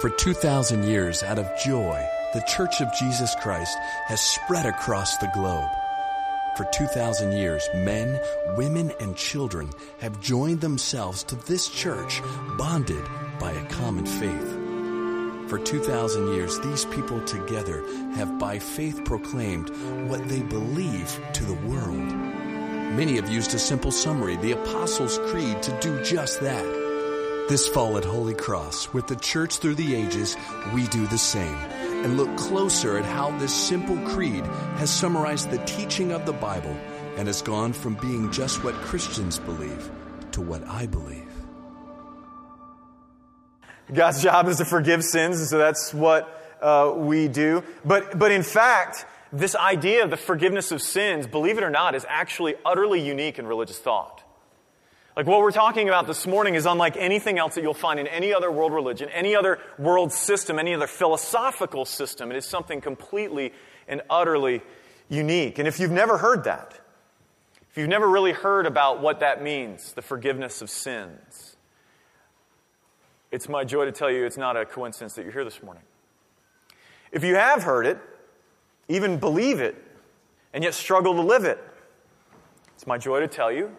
For 2,000 years, out of joy, the Church of Jesus Christ has spread across the globe. For 2,000 years, men, women, and children have joined themselves to this church, bonded by a common faith. For 2,000 years, these people together have by faith proclaimed what they believe to the world. Many have used a simple summary, the Apostles' Creed, to do just that. This fall at Holy Cross, with the church through the ages, we do the same and look closer at how this simple creed has summarized the teaching of the Bible and has gone from being just what Christians believe to what I believe. God's job is to forgive sins, and so that's what uh, we do. But, but in fact, this idea of the forgiveness of sins, believe it or not, is actually utterly unique in religious thought. Like what we're talking about this morning is unlike anything else that you'll find in any other world religion, any other world system, any other philosophical system. It is something completely and utterly unique. And if you've never heard that, if you've never really heard about what that means, the forgiveness of sins, it's my joy to tell you it's not a coincidence that you're here this morning. If you have heard it, even believe it, and yet struggle to live it, it's my joy to tell you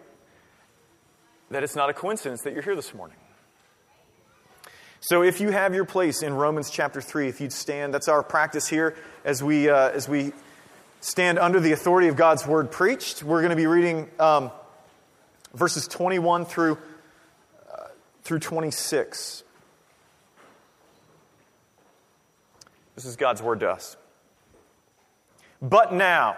that it's not a coincidence that you're here this morning. So, if you have your place in Romans chapter 3, if you'd stand, that's our practice here as we, uh, as we stand under the authority of God's word preached. We're going to be reading um, verses 21 through, uh, through 26. This is God's word to us. But now,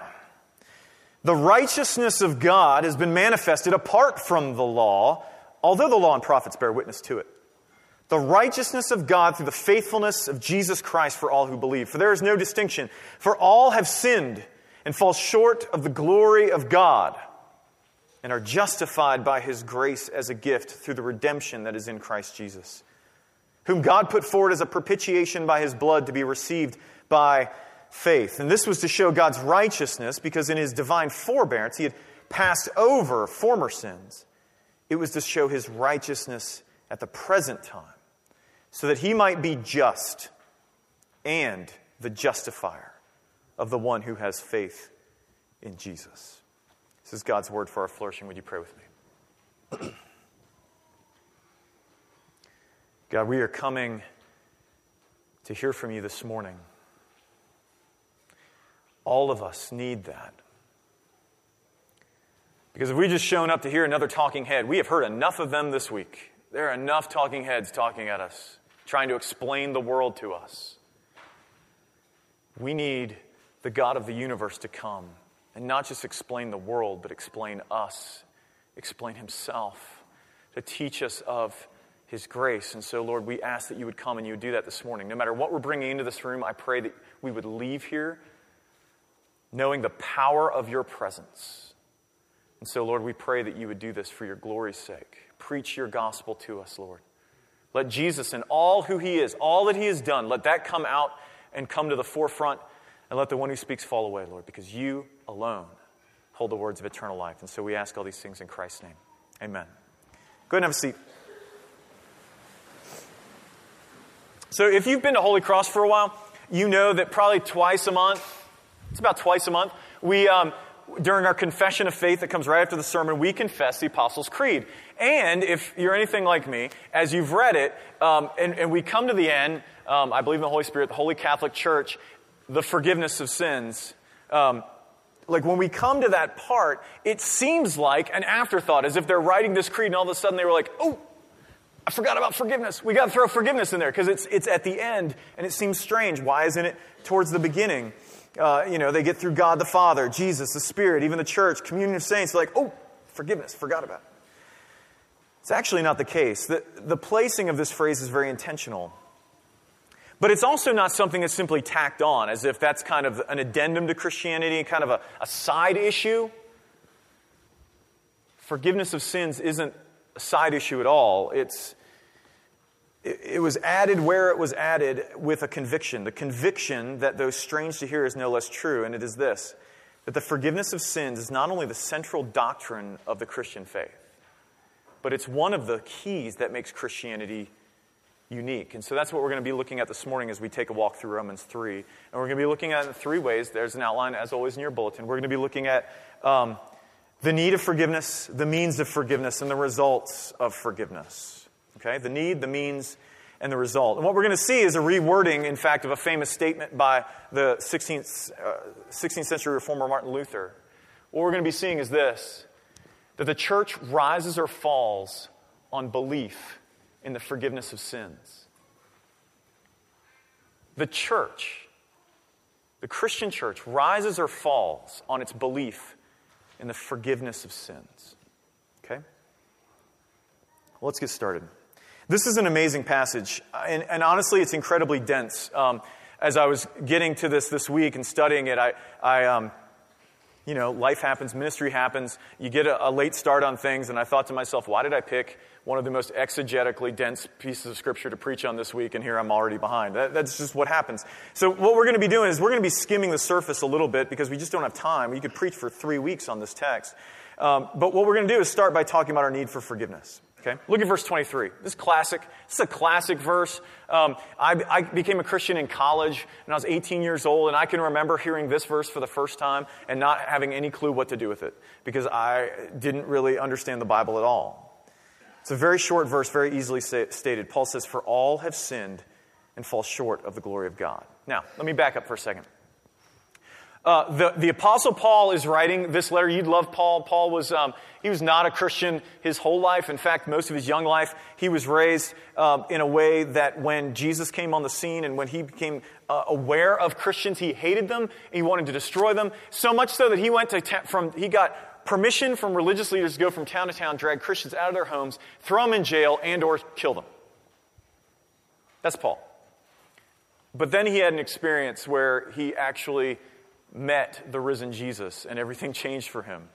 the righteousness of God has been manifested apart from the law, although the law and prophets bear witness to it. The righteousness of God through the faithfulness of Jesus Christ for all who believe. For there is no distinction. For all have sinned and fall short of the glory of God and are justified by his grace as a gift through the redemption that is in Christ Jesus, whom God put forward as a propitiation by his blood to be received by faith. And this was to show God's righteousness because in his divine forbearance he had passed over former sins. It was to show his righteousness at the present time so that he might be just and the justifier of the one who has faith in Jesus. This is God's word for our flourishing. Would you pray with me? God, we are coming to hear from you this morning. All of us need that. Because if we just shown up to hear another talking head, we have heard enough of them this week. There are enough talking heads talking at us, trying to explain the world to us. We need the God of the universe to come and not just explain the world, but explain us, explain Himself, to teach us of His grace. And so, Lord, we ask that you would come and you would do that this morning. No matter what we're bringing into this room, I pray that we would leave here knowing the power of your presence. And so, Lord, we pray that you would do this for your glory's sake. Preach your gospel to us, Lord. Let Jesus and all who he is, all that he has done, let that come out and come to the forefront, and let the one who speaks fall away, Lord, because you alone hold the words of eternal life. And so we ask all these things in Christ's name. Amen. Go ahead and have a seat. So, if you've been to Holy Cross for a while, you know that probably twice a month, it's about twice a month. We, um, during our confession of faith that comes right after the sermon, we confess the Apostles' Creed. And if you're anything like me, as you've read it, um, and, and, we come to the end, um, I believe in the Holy Spirit, the Holy Catholic Church, the forgiveness of sins. Um, like when we come to that part, it seems like an afterthought, as if they're writing this creed and all of a sudden they were like, oh, I forgot about forgiveness. We got to throw forgiveness in there because it's, it's at the end and it seems strange. Why isn't it towards the beginning? Uh, you know, they get through God the Father, Jesus, the Spirit, even the church, communion of saints, like, oh, forgiveness, forgot about it. It's actually not the case. The, the placing of this phrase is very intentional. But it's also not something that's simply tacked on, as if that's kind of an addendum to Christianity, kind of a, a side issue. Forgiveness of sins isn't a side issue at all. It's, it was added where it was added with a conviction. The conviction that, though strange to hear, is no less true, and it is this that the forgiveness of sins is not only the central doctrine of the Christian faith, but it's one of the keys that makes Christianity unique. And so that's what we're going to be looking at this morning as we take a walk through Romans 3. And we're going to be looking at it in three ways. There's an outline, as always, in your bulletin. We're going to be looking at um, the need of forgiveness, the means of forgiveness, and the results of forgiveness. Okay? The need, the means, and the result. And what we're going to see is a rewording, in fact, of a famous statement by the 16th, uh, 16th century reformer Martin Luther. What we're going to be seeing is this that the church rises or falls on belief in the forgiveness of sins. The church, the Christian church, rises or falls on its belief in the forgiveness of sins. Okay? Well, let's get started. This is an amazing passage, and, and honestly, it's incredibly dense. Um, as I was getting to this this week and studying it, I, I um, you know, life happens, ministry happens, you get a, a, late start on things, and I thought to myself, why did I pick one of the most exegetically dense pieces of scripture to preach on this week, and here I'm already behind? That, that's just what happens. So, what we're going to be doing is we're going to be skimming the surface a little bit because we just don't have time. You could preach for three weeks on this text. Um, but what we're going to do is start by talking about our need for forgiveness. Okay? Look at verse 23. This is classic. This is a classic verse. Um, I, I, became a Christian in college and I was 18 years old, and I can remember hearing this verse for the first time and not having any clue what to do with it because I didn't really understand the Bible at all. It's a very short verse, very easily stated. Paul says, For all have sinned and fall short of the glory of God. Now, let me back up for a second. Uh, the, the Apostle Paul is writing this letter. You'd love Paul. Paul was, um, he was not a Christian his whole life. In fact, most of his young life, he was raised um, in a way that when Jesus came on the scene and when he became uh, aware of Christians, he hated them. He wanted to destroy them. So much so that he went to, from, he got permission from religious leaders to go from town to town, drag Christians out of their homes, throw them in jail, and or kill them. That's Paul. But then he had an experience where he actually met the risen Jesus and everything changed for him.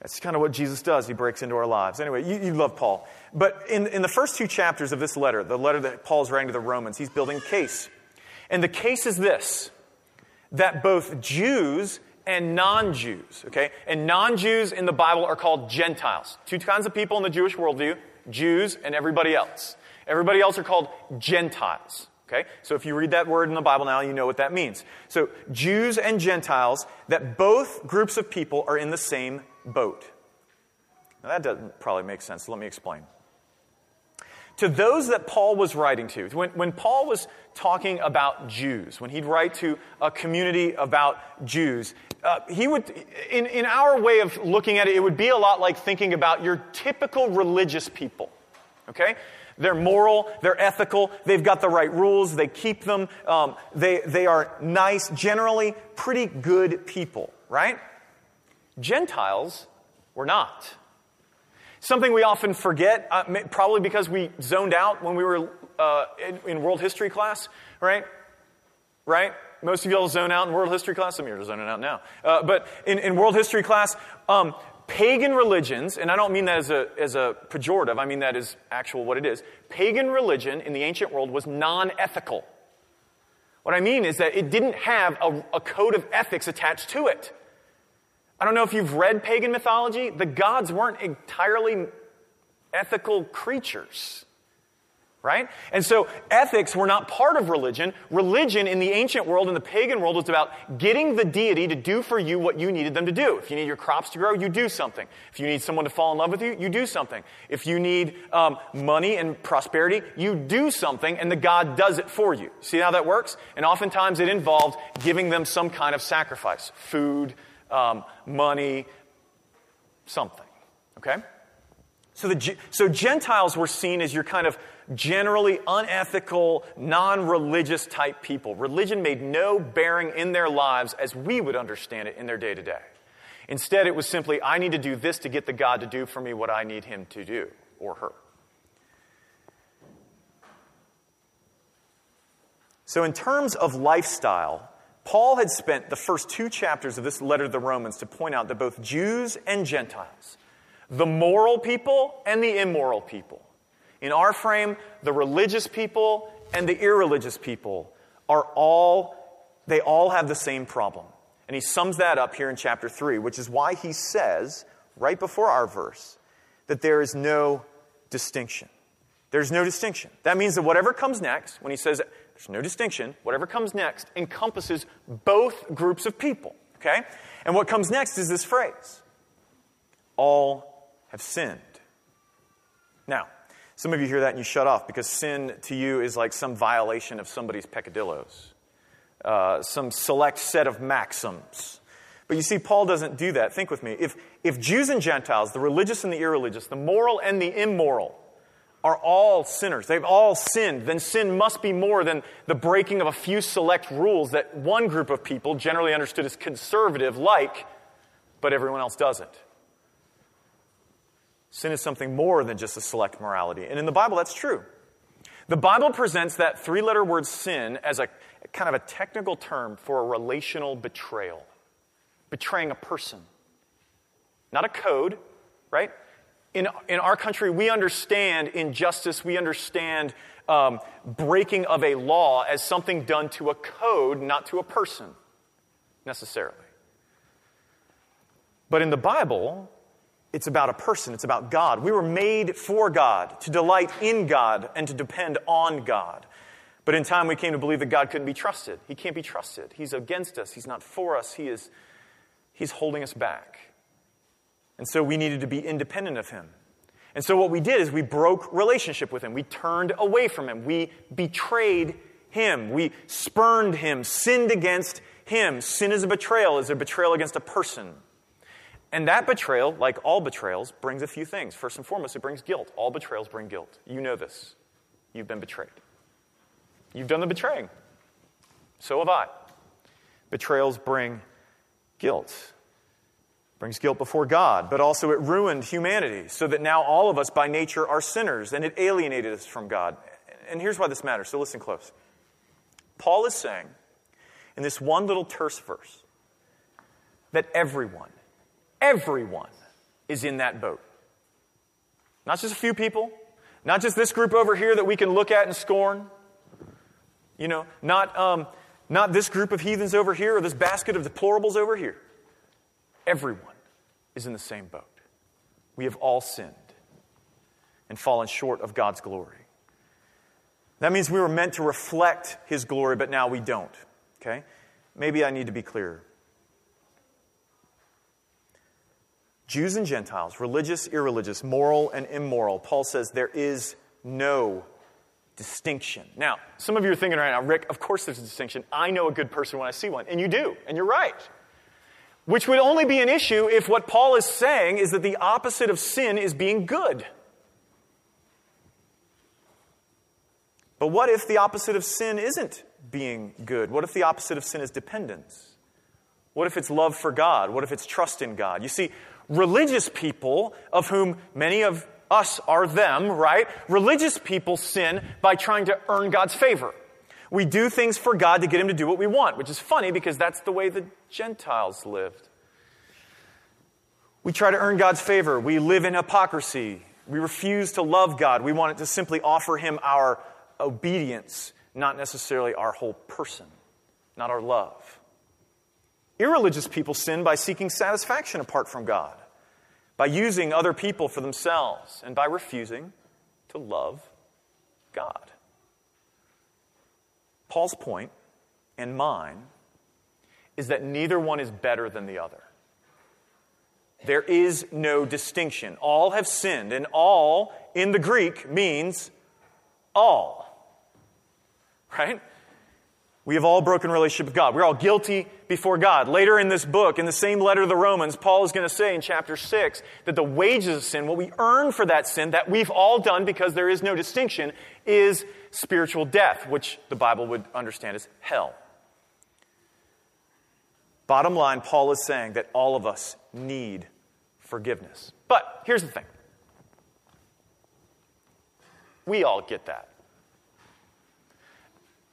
That's kind of what Jesus does. He breaks into our lives. Anyway, you, you, love Paul. But in, in the first two chapters of this letter, the letter that Paul's writing to the Romans, he's building a case. And the case is this that both Jews and non Jews, okay? And non Jews in the Bible are called Gentiles. Two kinds of people in the Jewish worldview Jews and everybody else. Everybody else are called Gentiles. Okay? So if you read that word in the Bible now, you know what that means. So Jews and Gentiles, that both groups of people are in the same boat. Now that doesn't probably make sense. Let me explain. To those that Paul was writing to, when, when Paul was talking about Jews, when he'd write to a community about Jews, uh, he would, in, in our way of looking at it, it would be a lot like thinking about your typical religious people. Okay? They're moral, they're ethical, they've got the right rules, they keep them, um, they, they are nice, generally pretty good people, right? Gentiles were not. Something we often forget, uh, probably because we zoned out when we were uh, in, in, world history class, right? Right? Most of y'all zone out in world history class. Some of you are zoning out now. Uh, but in, in world history class, um, pagan religions, and I don't mean that as a, as a pejorative, I mean that as actual what it is. Pagan religion in the ancient world was non ethical. What I mean is that it didn't have a, a code of ethics attached to it. I don't know if you've read pagan mythology, the gods weren't entirely ethical creatures right? And so ethics were not part of religion. Religion in the ancient world, in the pagan world, was about getting the deity to do for you what you needed them to do. If you need your crops to grow, you do something. If you need someone to fall in love with you, you do something. If you need um, money and prosperity, you do something, and the God does it for you. See how that works? And oftentimes it involved giving them some kind of sacrifice food, um, money, something. Okay? So, the, so Gentiles were seen as your kind of generally unethical, non religious type people. Religion made no bearing in their lives as we would understand it in their day to day. Instead, it was simply, I need to do this to get the God to do for me what I need him to do, or her. So, in terms of lifestyle, Paul had spent the first two chapters of this letter to the Romans to point out that both Jews and Gentiles, the moral people and the immoral people, in our frame, the religious people and the irreligious people are all, they all have the same problem. And he sums that up here in chapter 3, which is why he says, right before our verse, that there is no distinction. There's no distinction. That means that whatever comes next, when he says there's no distinction, whatever comes next encompasses both groups of people. Okay? And what comes next is this phrase all have sinned. Now, some of you hear that and you shut off because sin to you is like some violation of somebody's peccadillos, uh, some select set of maxims. But you see, Paul doesn't do that. Think with me. If, if Jews and Gentiles, the religious and the irreligious, the moral and the immoral, are all sinners, they've all sinned, then sin must be more than the breaking of a few select rules that one group of people, generally understood as conservative, like, but everyone else doesn't. Sin is something more than just a select morality. And in the Bible, that's true. The Bible presents that three letter word sin as a kind of a technical term for a relational betrayal, betraying a person. Not a code, right? In, in our country, we understand injustice, we understand um, breaking of a law as something done to a code, not to a person, necessarily. But in the Bible, it's about a person, it's about God. We were made for God, to delight in God, and to depend on God. But in time, we came to believe that God couldn't be trusted. He can't be trusted. He's against us, He's not for us, He is, He's holding us back. And so we needed to be independent of Him. And so what we did is we broke relationship with Him. We turned away from Him. We betrayed Him. We spurned Him, sinned against Him. Sin is a betrayal, is a betrayal against a person. And that betrayal, like all betrayals, brings a few things. First and foremost, it brings guilt. All betrayals bring guilt. You know this. You've been betrayed. You've done the betraying. So have I. Betrayals bring guilt. Brings guilt before God, but also it ruined humanity so that now all of us by nature are sinners and it alienated us from God. And here's why this matters. So listen close. Paul is saying in this one little terse verse that everyone, Everyone is in that boat. Not just a few people, not just this group over here that we can look at and scorn. You know, not, um, not this group of heathens over here or this basket of deplorables over here. Everyone is in the same boat. We have all sinned and fallen short of God's glory. That means we were meant to reflect His glory, but now we don't. Okay? Maybe I need to be clearer. Jews and Gentiles, religious, irreligious, moral, and immoral. Paul says there is no distinction. Now, some of you are thinking right now, Rick, of course there's a distinction. I know a good person when I see one. And you do, and you're right. Which would only be an issue if what Paul is saying is that the opposite of sin is being good. But what if the opposite of sin isn't being good? What if the opposite of sin is dependence? What if it's love for God? What if it's trust in God? You see, religious people, of whom many of us are them, right? Religious people sin by trying to earn God's favor. We do things for God to get Him to do what we want, which is funny because that's the way the Gentiles lived. We try to earn God's favor. We live in hypocrisy. We refuse to love God. We want to simply offer Him our obedience, not necessarily our whole person, not our love. Irreligious people sin by seeking satisfaction apart from God, by using other people for themselves, and by refusing to love God. Paul's point, and mine, is that neither one is better than the other. There is no distinction. All have sinned, and all in the Greek means all. Right? We have all broken relationship with God. We're all guilty before God. Later in this book, in the same letter to the Romans, Paul is going to say in chapter 6 that the wages of sin, what we earn for that sin, that we've all done because there is no distinction, is spiritual death, which the Bible would understand as hell. Bottom line, Paul is saying that all of us need forgiveness. But here's the thing we all get that.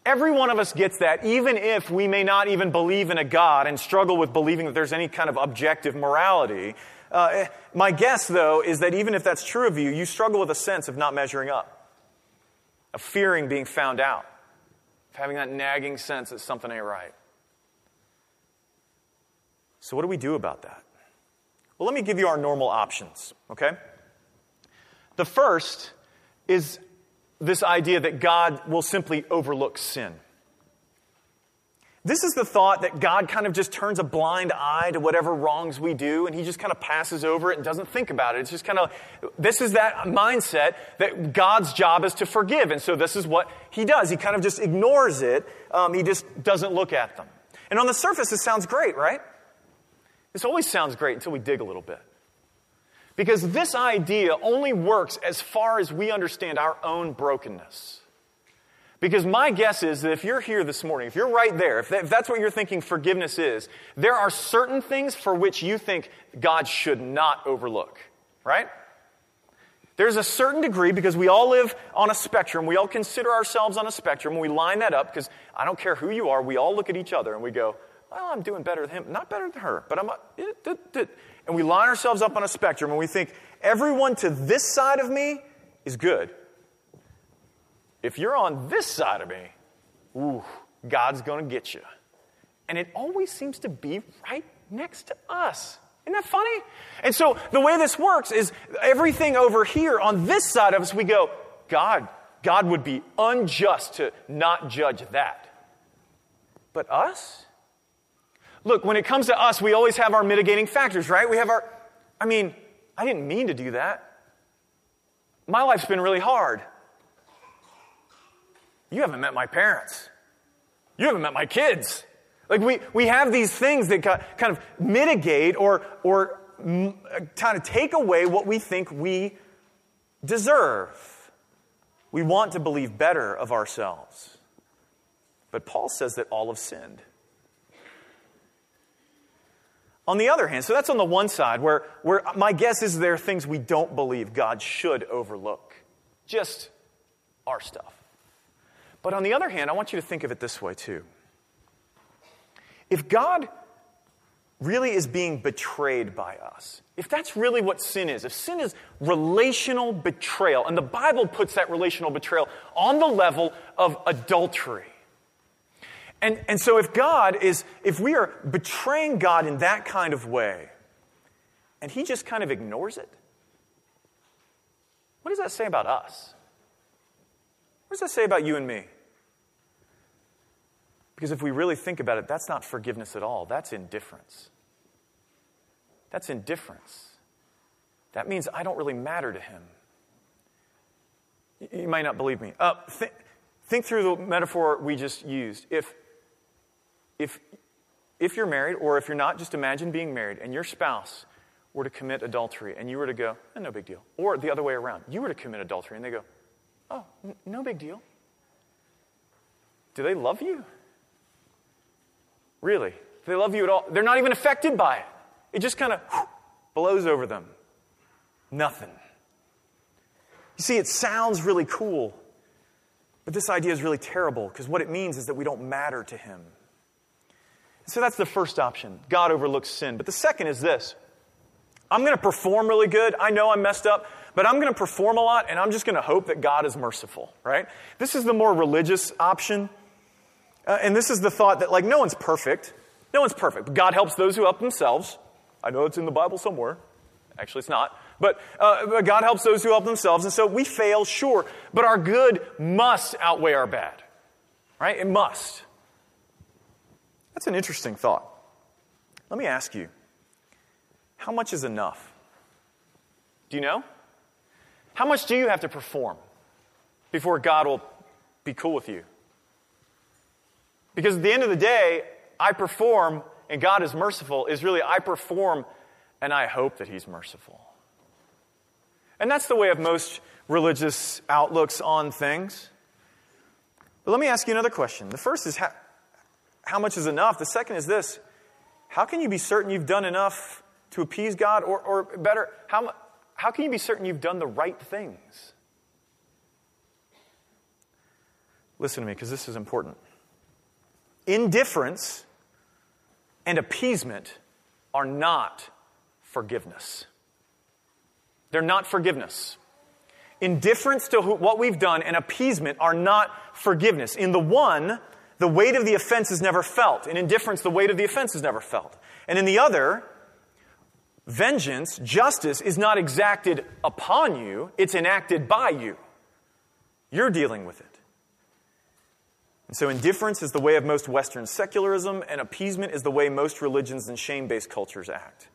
Every one of us gets that, even if we may not even believe in a God and struggle with believing that there's any kind of objective morality. Uh, my guess, though, is that even if that's true of you, you struggle with a sense of not measuring up, of fearing being found out, of having that nagging sense that something ain't right. So, what do we do about that? Well, let me give you our normal options, okay? The first is this idea that God will simply overlook sin. This is the thought that God kind of just turns a blind eye to whatever wrongs we do and he just kind of passes over it and doesn't think about it. It's just kind of, this is that mindset that God's job is to forgive. And so this is what he does. He kind of just ignores it. Um, he just doesn't look at them. And on the surface, this sounds great, right? This always sounds great until we dig a little bit. Because this idea only works as far as we understand our own brokenness. Because my guess is that if you're here this morning, if you're right there, if, that, if, that's what you're thinking forgiveness is, there are certain things for which you think God should not overlook, right? There's a certain degree, because we all live on a spectrum, we all consider ourselves on a spectrum, and we line that up, because I don't care who you are, we all look at each other and we go, well, I'm doing better than him. Not better than her, but I'm. A, and we line ourselves up on a spectrum and we think, everyone to this side of me is good. If you're on this side of me, ooh, God's going to get you. And it always seems to be right next to us. Isn't that funny? And so the way this works is everything over here on this side of us, we go, God, God would be unjust to not judge that. But us? Look, when it comes to us, we always have our mitigating factors, right? We have our, I mean, I didn't mean to do that. My life's been really hard. You haven't met my parents. You haven't met my kids. Like we, we have these things that kind of mitigate or, or kind of take away what we think we deserve. We want to believe better of ourselves. But Paul says that all have sinned. On the other hand, so that's on the one side where, where my guess is there are things we don't believe God should overlook. Just our stuff. But on the other hand, I want you to think of it this way too. If God really is being betrayed by us, if that's really what sin is, if sin is relational betrayal, and the Bible puts that relational betrayal on the level of adultery. And, and so if God is, if we are betraying God in that kind of way, and He just kind of ignores it, what does that say about us? What does that say about you and me? Because if we really think about it, that's not forgiveness at all. That's indifference. That's indifference. That means I don't really matter to him. You might not believe me. Uh, th- think through the metaphor we just used. If, if, if you're married, or if you're not, just imagine being married and your spouse were to commit adultery and you were to go, eh, no big deal. Or the other way around, you were to commit adultery and they go, oh, n- no big deal. Do they love you? Really. If they love you at all, they're not even affected by it. It just kind of blows over them. Nothing. You see, it sounds really cool, but this idea is really terrible because what it means is that we don't matter to Him. So that's the first option. God overlooks sin. But the second is this I'm going to perform really good. I know I'm messed up, but I'm going to perform a lot and I'm just going to hope that God is merciful, right? This is the more religious option. Uh, and this is the thought that, like, no one's perfect. No one's perfect. God helps those who help themselves. I know it's in the Bible somewhere. Actually, it's not. But, uh, but God helps those who help themselves. And so we fail, sure. But our good must outweigh our bad. Right? It must. That's an interesting thought. Let me ask you how much is enough? Do you know? How much do you have to perform before God will be cool with you? Because at the end of the day, I perform and God is merciful is really I perform and I hope that He's merciful. And that's the way of most religious outlooks on things. But let me ask you another question. The first is how, how much is enough? The second is this how can you be certain you've done enough to appease God? Or, or better, how, how can you be certain you've done the right things? Listen to me, because this is important indifference and appeasement are not forgiveness. They're not forgiveness. Indifference to what we've done and appeasement are not forgiveness. In the one, the weight of the offense is never felt. In indifference, the weight of the offense is never felt. And in the other, vengeance, justice, is not exacted upon you, it's enacted by you. You're dealing with it. And so indifference is the way of most Western secularism, and appeasement is the way most religions and shame based cultures act.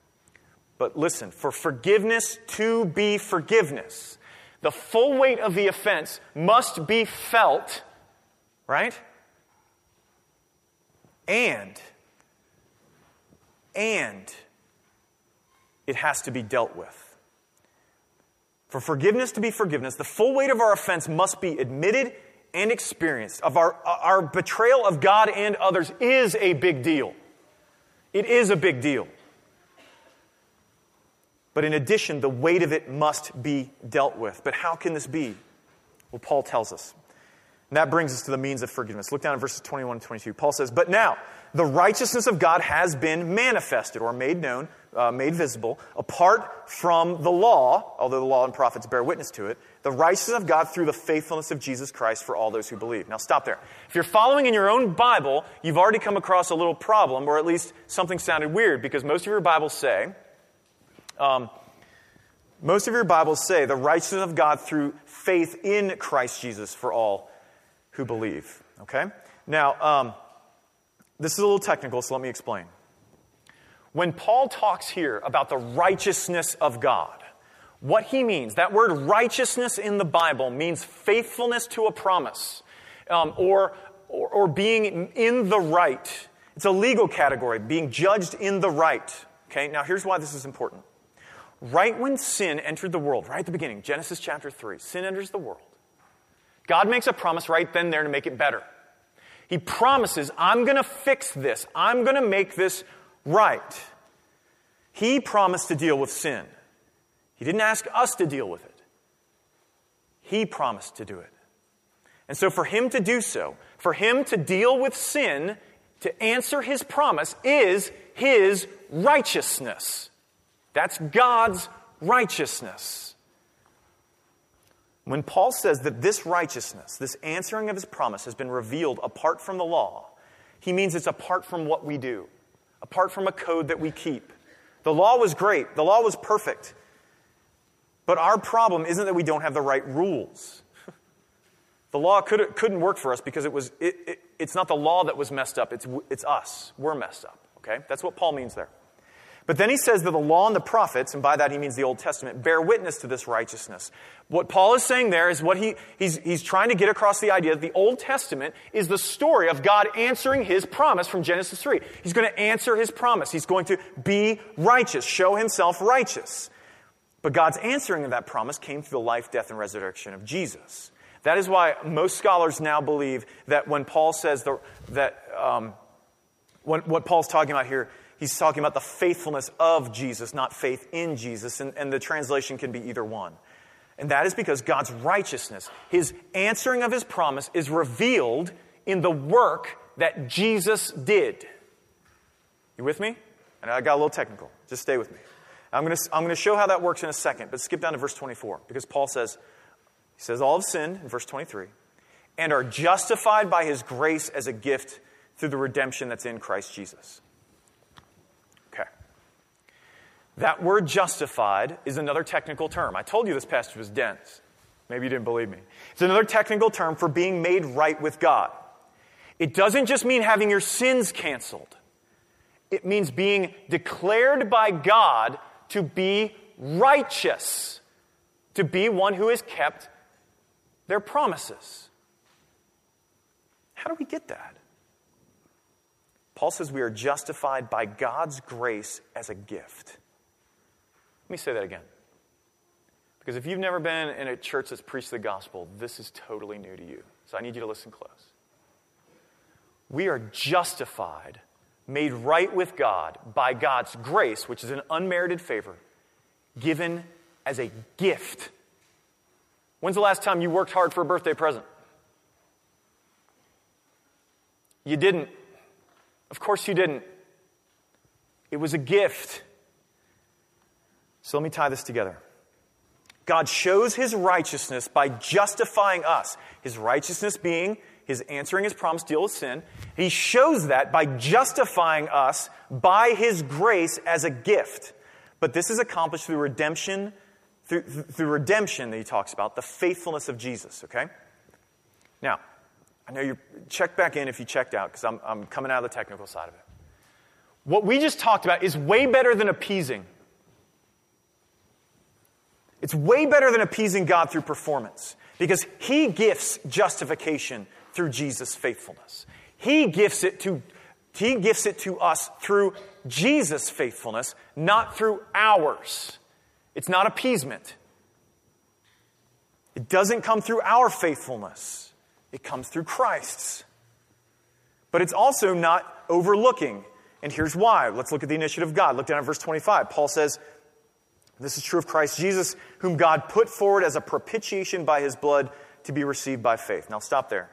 But listen, for forgiveness to be forgiveness, the full weight of the offense must be felt, right? And, and it has to be dealt with. For forgiveness to be forgiveness, the full weight of our offense must be admitted and experienced. Of our, uh, our betrayal of God and others is a big deal. It is a big deal. But in addition, the weight of it must be dealt with. But how can this be? Well, Paul tells us. And that brings us to the means of forgiveness. Look down at verses 21 and 22. Paul says, But now, the righteousness of God has been manifested or made known, uh, made visible, apart from the law, although the law and prophets bear witness to it, the righteousness of God through the faithfulness of Jesus Christ for all those who believe. Now, stop there. If you're following in your own Bible, you've already come across a little problem, or at least something sounded weird, because most of your Bibles say, um, most of your Bibles say the righteousness of God through faith in Christ Jesus for all who believe. Okay? Now, um, this is a little technical, so let me explain. When Paul talks here about the righteousness of God, what he means, that word righteousness in the Bible means faithfulness to a promise um, or, or, or being in the right. It's a legal category, being judged in the right. Okay, now here's why this is important. Right when sin entered the world, right at the beginning, Genesis chapter 3, sin enters the world. God makes a promise right then there to make it better. He promises, I'm going to fix this. I'm going to make this right. He promised to deal with sin. He didn't ask us to deal with it. He promised to do it. And so, for him to do so, for him to deal with sin, to answer his promise, is his righteousness. That's God's righteousness. When Paul says that this righteousness, this answering of his promise, has been revealed apart from the law, he means it's apart from what we do, apart from a code that we keep. The law was great, the law was perfect. But our problem isn't that we don't have the right rules. the law could, couldn't work for us because it was, it, it, it's not the law that was messed up, it's, it's us. We're messed up. Okay? That's what Paul means there. But then he says that the law and the prophets, and by that he means the Old Testament, bear witness to this righteousness. What Paul is saying there is what he, he's, he's trying to get across the idea that the Old Testament is the story of God answering his promise from Genesis 3. He's going to answer his promise. He's going to be righteous, show himself righteous. But God's answering of that promise came through the life, death, and resurrection of Jesus. That is why most scholars now believe that when Paul says the, that, um, when, what Paul's talking about here he's talking about the faithfulness of Jesus, not faith in Jesus. And, and the translation can be either one. And that is because God's righteousness, his answering of his promise, is revealed in the work that Jesus did. You with me? And I got a little technical. Just stay with me. I'm going to, I'm going to show how that works in a second, but skip down to verse 24 because Paul says, he says, all have sinned in verse 23 and are justified by his grace as a gift through the redemption that's in Christ Jesus. That word justified is another technical term. I told you this passage was dense. Maybe you didn't believe me. It's another technical term for being made right with God. It doesn't just mean having your sins canceled, it means being declared by God to be righteous, to be one who has kept their promises. How do we get that? Paul says we are justified by God's grace as a gift. Let me say that again. Because if you've never been in a church that's preached the gospel, this is totally new to you. So I need you to listen close. We are justified, made right with God by God's grace, which is an unmerited favor, given as a gift. When's the last time you worked hard for a birthday present? You didn't. Of course you didn't. It was a gift. So let me tie this together. God shows his righteousness by justifying us. His righteousness being his answering his promise deal with sin. He shows that by justifying us by his grace as a gift. But this is accomplished through redemption, through, through redemption that he talks about, the faithfulness of Jesus, okay? Now, I know you check back in if you checked out because I'm, I'm coming out of the technical side of it. What we just talked about is way better than appeasing. It's way better than appeasing God through performance because He gifts justification through Jesus' faithfulness. He gifts it to, he gifts it to us through Jesus' faithfulness, not through ours. It's not appeasement. It doesn't come through our faithfulness, it comes through Christ's. But it's also not overlooking. And here's why. Let's look at the initiative of God. Look down at verse 25. Paul says, This is true of Christ Jesus, whom God put forward as a propitiation by his blood to be received by faith. Now stop there.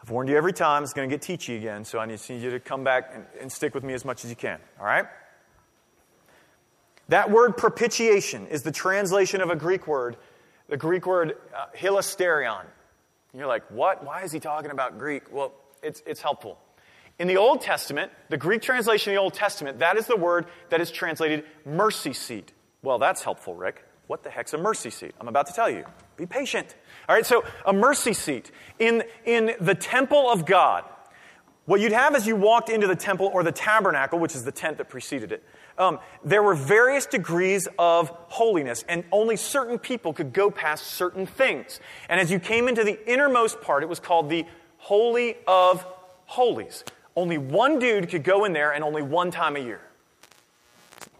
I've warned you every time, it's going to get teachy again, so I need you to come back and, and stick with me as much as you can. All right? That word propitiation is the translation of a Greek word, the Greek word uh, hilasterion. You're like, what? Why is he talking about Greek? Well, it's, it's helpful. In the Old Testament, the Greek translation of the Old Testament, that is the word that is translated mercy seat. Well, that's helpful, Rick. What the heck's a mercy seat? I'm about to tell you. Be patient. All right, so a mercy seat. In, in the temple of God, what you'd have as you walked into the temple or the tabernacle, which is the tent that preceded it, um, there were various degrees of holiness, and only certain people could go past certain things. And as you came into the innermost part, it was called the Holy of Holies. Only one dude could go in there, and only one time a year.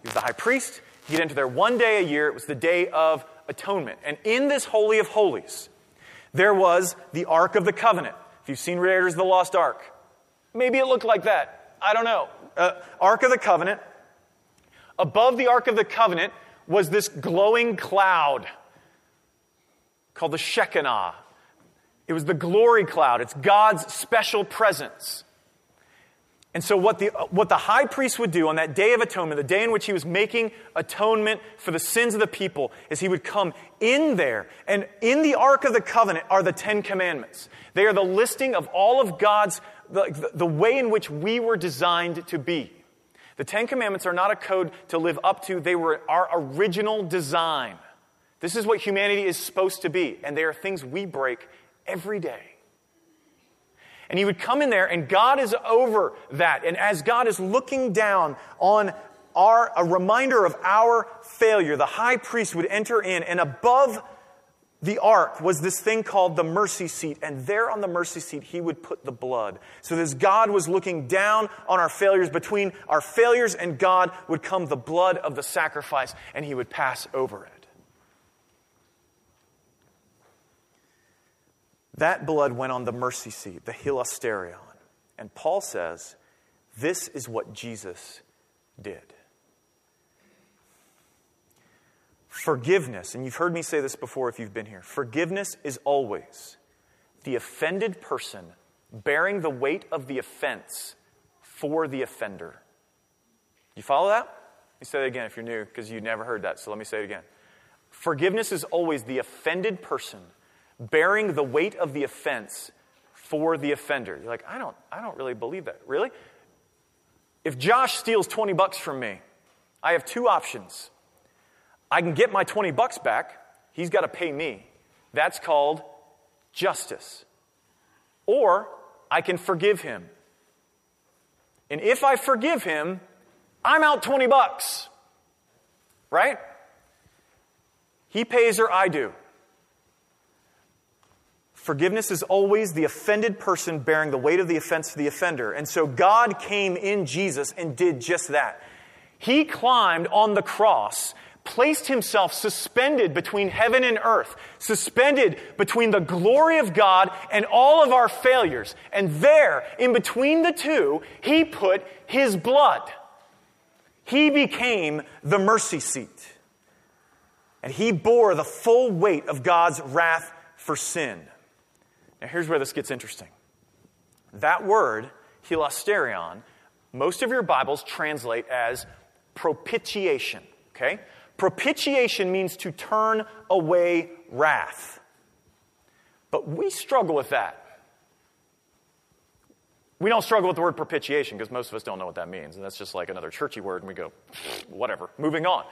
He was the high priest. He'd enter there one day a year. It was the Day of Atonement. And in this Holy of Holies, there was the Ark of the Covenant. If you've seen Raiders of the Lost Ark, maybe it looked like that. I don't know. Uh, Ark of the Covenant Above the Ark of the Covenant was this glowing cloud called the Shekinah. It was the glory cloud. It's God's special presence. And so, what the, what the high priest would do on that day of atonement, the day in which he was making atonement for the sins of the people, is he would come in there. And in the Ark of the Covenant are the Ten Commandments. They are the listing of all of God's, the, the way in which we were designed to be. The Ten Commandments are not a code to live up to, they were our original design. This is what humanity is supposed to be, and they are things we break every day. And he would come in there, and God is over that. And as God is looking down on our, a reminder of our failure, the high priest would enter in, and above the ark was this thing called the mercy seat, and there on the mercy seat, he would put the blood. So, as God was looking down on our failures, between our failures and God would come the blood of the sacrifice, and he would pass over it. That blood went on the mercy seat, the hilasterion. And Paul says, this is what Jesus did. Forgiveness, and you've heard me say this before if you've been here forgiveness is always the offended person bearing the weight of the offense for the offender. You follow that? Let me say that again if you're new, because you never heard that, so let me say it again. Forgiveness is always the offended person bearing the weight of the offense for the offender. You're like, I don't, I don't really believe that. Really? If Josh steals 20 bucks from me, I have two options. I can get my 20 bucks back. He's got to pay me. That's called justice. Or I can forgive him. And if I forgive him, I'm out 20 bucks. Right? He pays or I do. Forgiveness is always the offended person bearing the weight of the offense for the offender. And so God came in Jesus and did just that. He climbed on the cross placed himself suspended between heaven and earth, suspended between the glory of God and all of our failures. And there, in between the two, he put his blood. He became the mercy seat. And he bore the full weight of God's wrath for sin. Now, here's where this gets interesting. That word, hilasterion, most of your Bibles translate as propitiation. Okay? Propitiation means to turn away wrath. But we struggle with that. We don't struggle with the word propitiation because most of us don't know what that means. And that's just like another churchy word, and we go, whatever, moving on.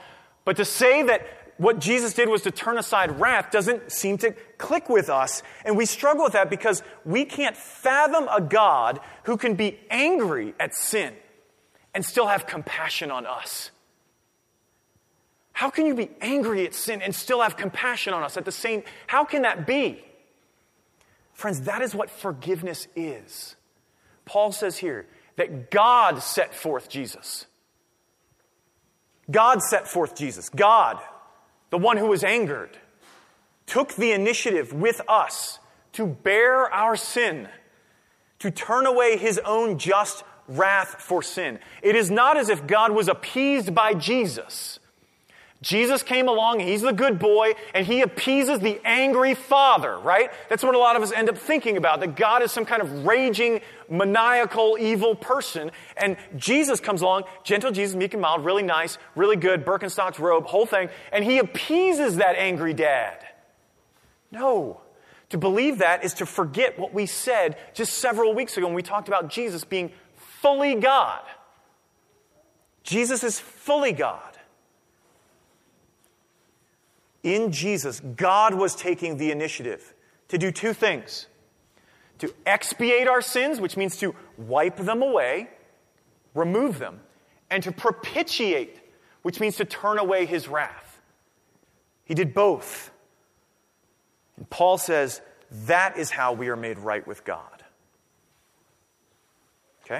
But to say that what Jesus did was to turn aside wrath doesn't seem to click with us. And we struggle with that because we can't fathom a God who can be angry at sin and still have compassion on us. How can you be angry at sin and still have compassion on us at the same How can that be? Friends, that is what forgiveness is. Paul says here that God set forth Jesus. God set forth Jesus. God, the one who was angered, took the initiative with us to bear our sin, to turn away his own just wrath for sin. It is not as if God was appeased by Jesus Jesus came along, he's the good boy, and he appeases the angry father, right? That's what a lot of us end up thinking about, that God is some kind of raging, maniacal, evil person. And Jesus comes along, gentle Jesus, meek and mild, really nice, really good, Birkenstock's robe, whole thing, and he appeases that angry dad. No. To believe that is to forget what we said just several weeks ago when we talked about Jesus being fully God. Jesus is fully God in Jesus, God was taking the initiative to do two things to expiate our sins, which means to wipe them away, remove them, and to propitiate, which means to turn away his wrath. He did both. And Paul says that is how we are made right with God. Okay?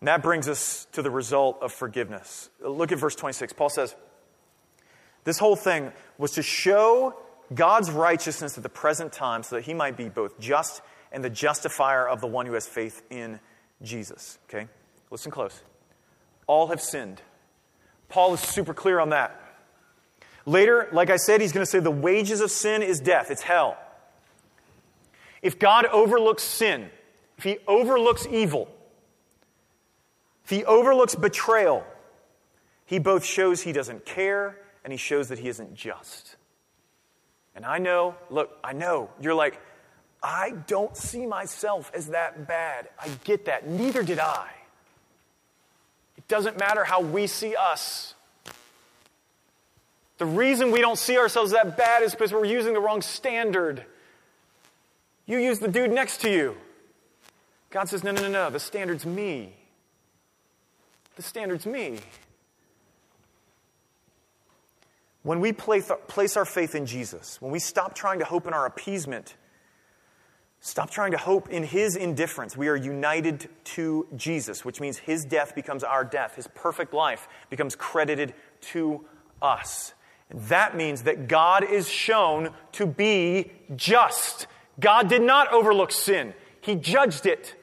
And that brings us to the result of forgiveness. Look at verse 26. Paul says, this whole thing was to show God's righteousness at the present time so that he might be both just and the justifier of the one who has faith in Jesus. Okay? Listen close. All have sinned. Paul is super clear on that. Later, like I said, he's going to say the wages of sin is death, it's hell. If God overlooks sin, if he overlooks evil, if he overlooks betrayal, he both shows he doesn't care and he shows that he isn't just. And I know, look, I know, you're like, I don't see myself as that bad. I get that. Neither did I. It doesn't matter how we see us. The reason we don't see ourselves that bad is because we're using the wrong standard. You use the dude next to you. God says, no, no, no, no. The standard's me. The standard's me. When we place our faith in Jesus, when we stop trying to hope in our appeasement, stop trying to hope in His indifference, we are united to Jesus, which means His death becomes our death. His perfect life becomes credited to us. And that means that God is shown to be just. God did not overlook sin, He judged it.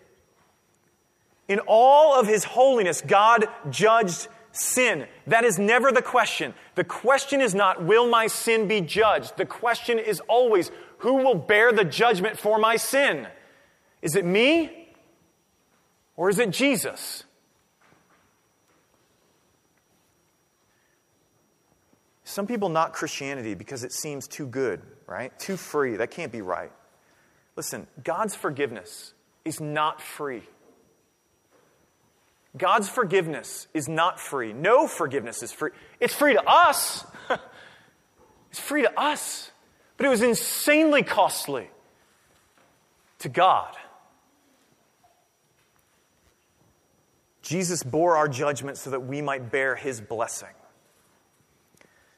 In all of His holiness, God judged sin. That is never the question. The question is not, will my sin be judged? The question is always, who will bear the judgment for my sin? Is it me or is it Jesus? Some people knock Christianity because it seems too good, right? Too free. That can't be right. Listen, God's forgiveness is not free. God's forgiveness is not free. No forgiveness is free. It's free to us. it's free to us. But it was insanely costly to God. Jesus bore our judgment so that we might bear his blessing.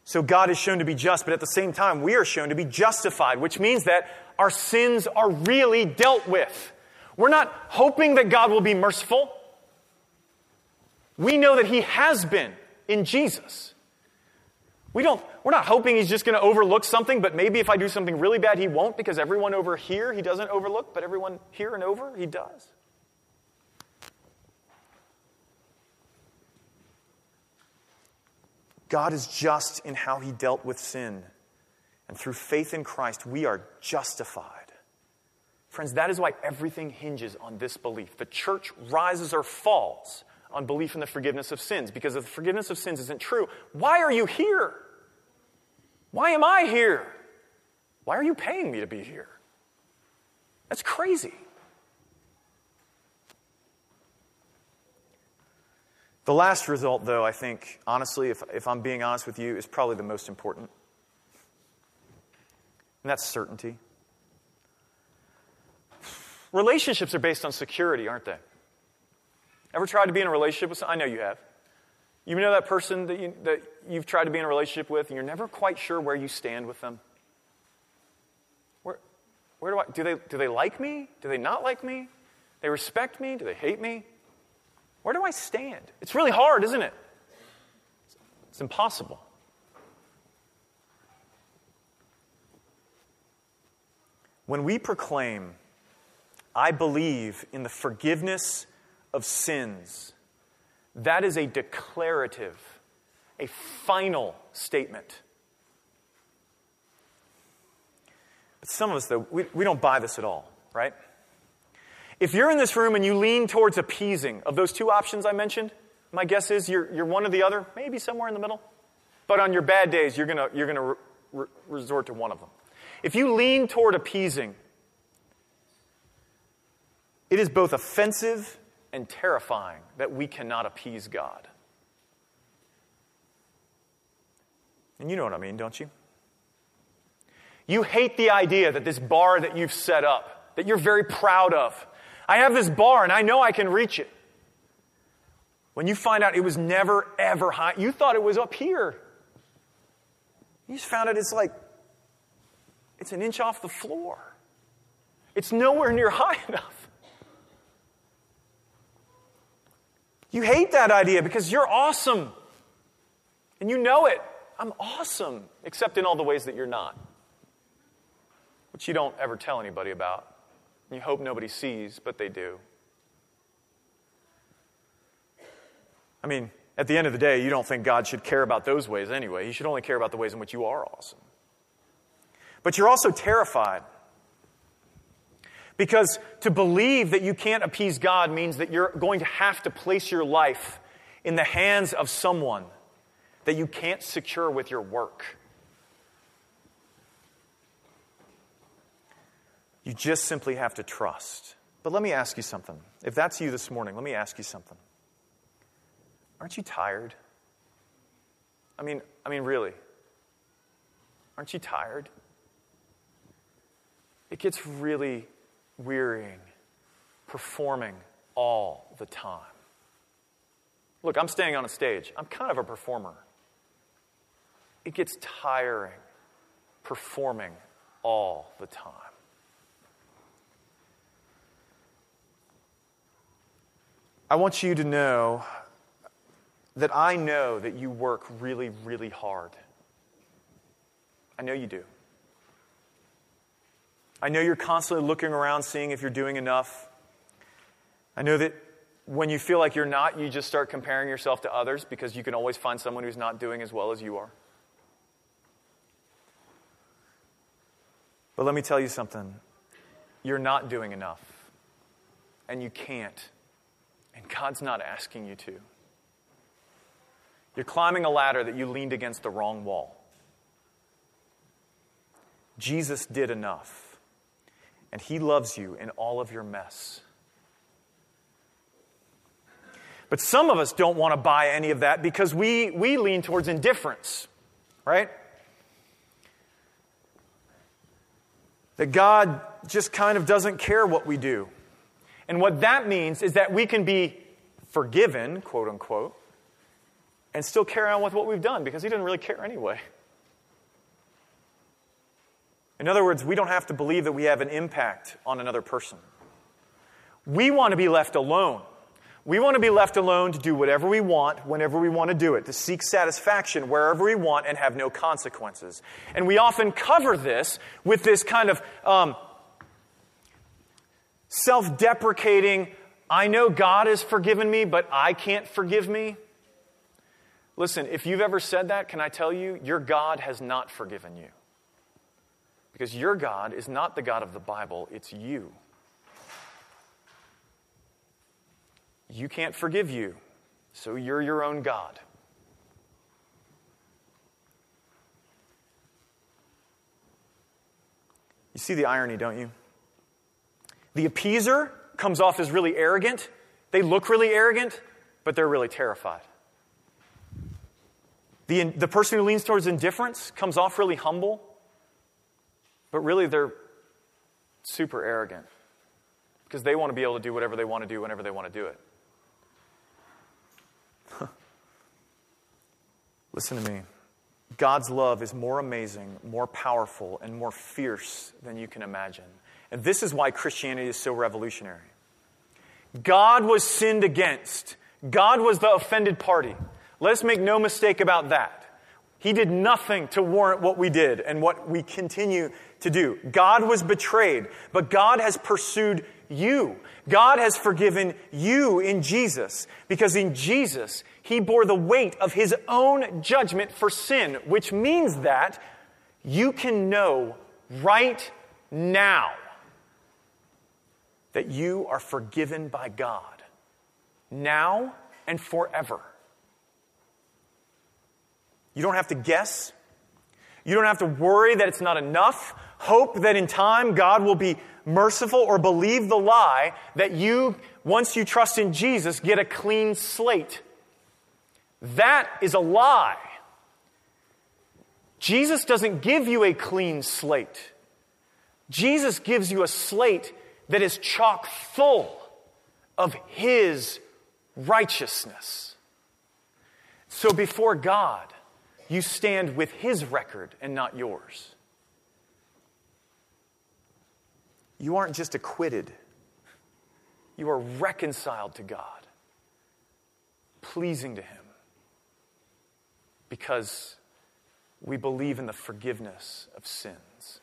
So God is shown to be just, but at the same time, we are shown to be justified, which means that our sins are really dealt with. We're not hoping that God will be merciful. We know that He has been in Jesus. We don't, we're not hoping He's just going to overlook something, but maybe if I do something really bad, He won't because everyone over here He doesn't overlook, but everyone here and over He does. God is just in how He dealt with sin. And through faith in Christ, we are justified. Friends, that is why everything hinges on this belief. The church rises or falls on belief in the forgiveness of sins. Because if the forgiveness of sins isn't true, why are you here? Why am I here? Why are you paying me to be here? That's crazy. The last result, though, I think, honestly, if, if I'm being honest with you, is probably the most important. And that's certainty. Relationships are based on security, aren't they? Ever tried to be in a relationship with someone? I know you have. You know that person that, you, that you've tried to be in a relationship with, and you're never quite sure where you stand with them? Where, where do I, do they, do they like me? Do they not like me? They respect me? Do they hate me? Where do I stand? It's really hard, isn't it? It's impossible. When we proclaim, I believe in the forgiveness of sins, that is a declarative, a final statement. But some of us, though, we, we don't buy this at all, right? If you're in this room and you lean towards appeasing of those two options I mentioned, my guess is you're, you're one or the other, maybe somewhere in the middle. But on your bad days, you're going you're re- re- resort to one of them. If you lean toward appeasing, it is both offensive and terrifying that we cannot appease God. And you know what I mean, don't you? You hate the idea that this bar that you've set up, that you're very proud of, I have this bar and I know I can reach it. When you find out it was never, ever high, you thought it was up here. You just found out it's like, it's an inch off the floor. It's nowhere near high enough. You hate that idea because you're awesome. And you know it. I'm awesome, except in all the ways that you're not, which you don't ever tell anybody about. You hope nobody sees, but they do. I mean, at the end of the day, you don't think God should care about those ways anyway. He should only care about the ways in which you are awesome. But you're also terrified. Because to believe that you can't appease God means that you're going to have to place your life in the hands of someone that you can't secure with your work. You just simply have to trust. But let me ask you something. If that's you this morning, let me ask you something. Aren't you tired? I mean, I mean really. Aren't you tired? It gets really wearying performing all the time. Look, I'm staying on a stage. I'm kind of a performer. It gets tiring performing all the time. I want you to know that I know that you work really, really hard. I know you do. I know you're constantly looking around, seeing if you're doing enough. I know that when you feel like you're not, you just start comparing yourself to others because you can always find someone who's not doing as well as you are. But let me tell you something you're not doing enough, and you can't. And God's not asking you to. You're climbing a ladder that you leaned against the wrong wall. Jesus did enough, and He loves you in all of your mess. But some of us don't want to buy any of that because we, we lean towards indifference, right? That God just kind of doesn't care what we do. And what that means is that we can be forgiven, quote unquote, and still carry on with what we've done because he didn't really care anyway. In other words, we don't have to believe that we have an impact on another person. We want to be left alone. We want to be left alone to do whatever we want, whenever we want to do it, to seek satisfaction wherever we want and have no consequences. And we often cover this with this kind of um, self deprecating, I know God has forgiven me, but I can't forgive me. Listen, if you've ever said that, can I tell you, your God has not forgiven you. Because your God is not the God of the Bible, it's you. You can't forgive you, so you're your own God. You see the irony, don't you? The appeaser comes off as really arrogant. They look really arrogant, but they're really terrified. The, the person who leans towards indifference comes off really humble, but really they're super arrogant because they want to be able to do whatever they want to do whenever they want to do it. Listen to me. God's love is more amazing, more powerful, and more fierce than you can imagine. And this is why Christianity is so revolutionary. God was sinned against, God was the offended party. Let us make no mistake about that. He did nothing to warrant what we did and what we continue to do. God was betrayed, but God has pursued you. God has forgiven you in Jesus because in Jesus, He bore the weight of His own judgment for sin, which means that you can know right now that you are forgiven by God, now and forever. You don't have to guess. You don't have to worry that it's not enough. Hope that in time God will be merciful or believe the lie that you, once you trust in Jesus, get a clean slate. That is a lie. Jesus doesn't give you a clean slate. Jesus gives you a slate that is chock full of His righteousness. So before God, you stand with His record and not yours. You aren't just acquitted, you are reconciled to God, pleasing to Him, because we believe in the forgiveness of sins.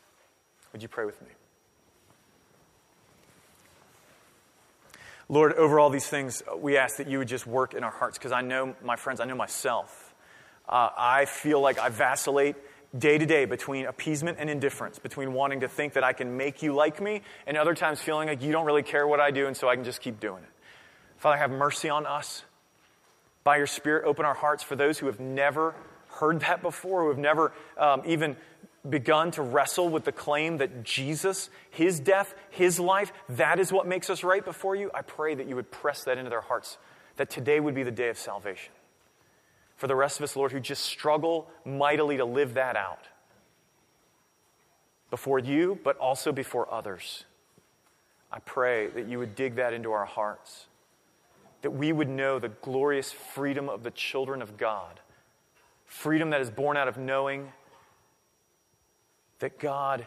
Would you pray with me? Lord, over all these things, we ask that you would just work in our hearts because I know, my friends, I know myself. Uh, I feel like I vacillate day to day between appeasement and indifference, between wanting to think that I can make you like me and other times feeling like you don't really care what I do and so I can just keep doing it. Father, have mercy on us. By your Spirit, open our hearts for those who have never heard that before, who have never um, even begun to wrestle with the claim that Jesus, his death, his life, that is what makes us right before you. I pray that you would press that into their hearts, that today would be the day of salvation for the rest of us, Lord, who just struggle mightily to live that out before you, but also before others. I pray that you would dig that into our hearts, that we would know the glorious freedom of the children of God, freedom that is born out of knowing that God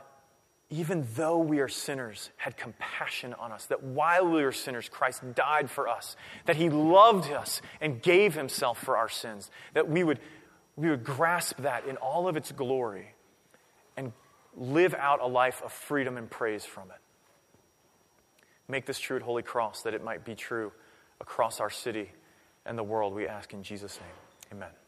even though we are sinners, had compassion on us, that while we were sinners, Christ died for us, that he loved us and gave himself for our sins, that we would, we would grasp that in all of its glory and live out a life of freedom and praise from it. Make this true at Holy Cross, that it might be true across our city and the world, we ask in Jesus' name. Amen.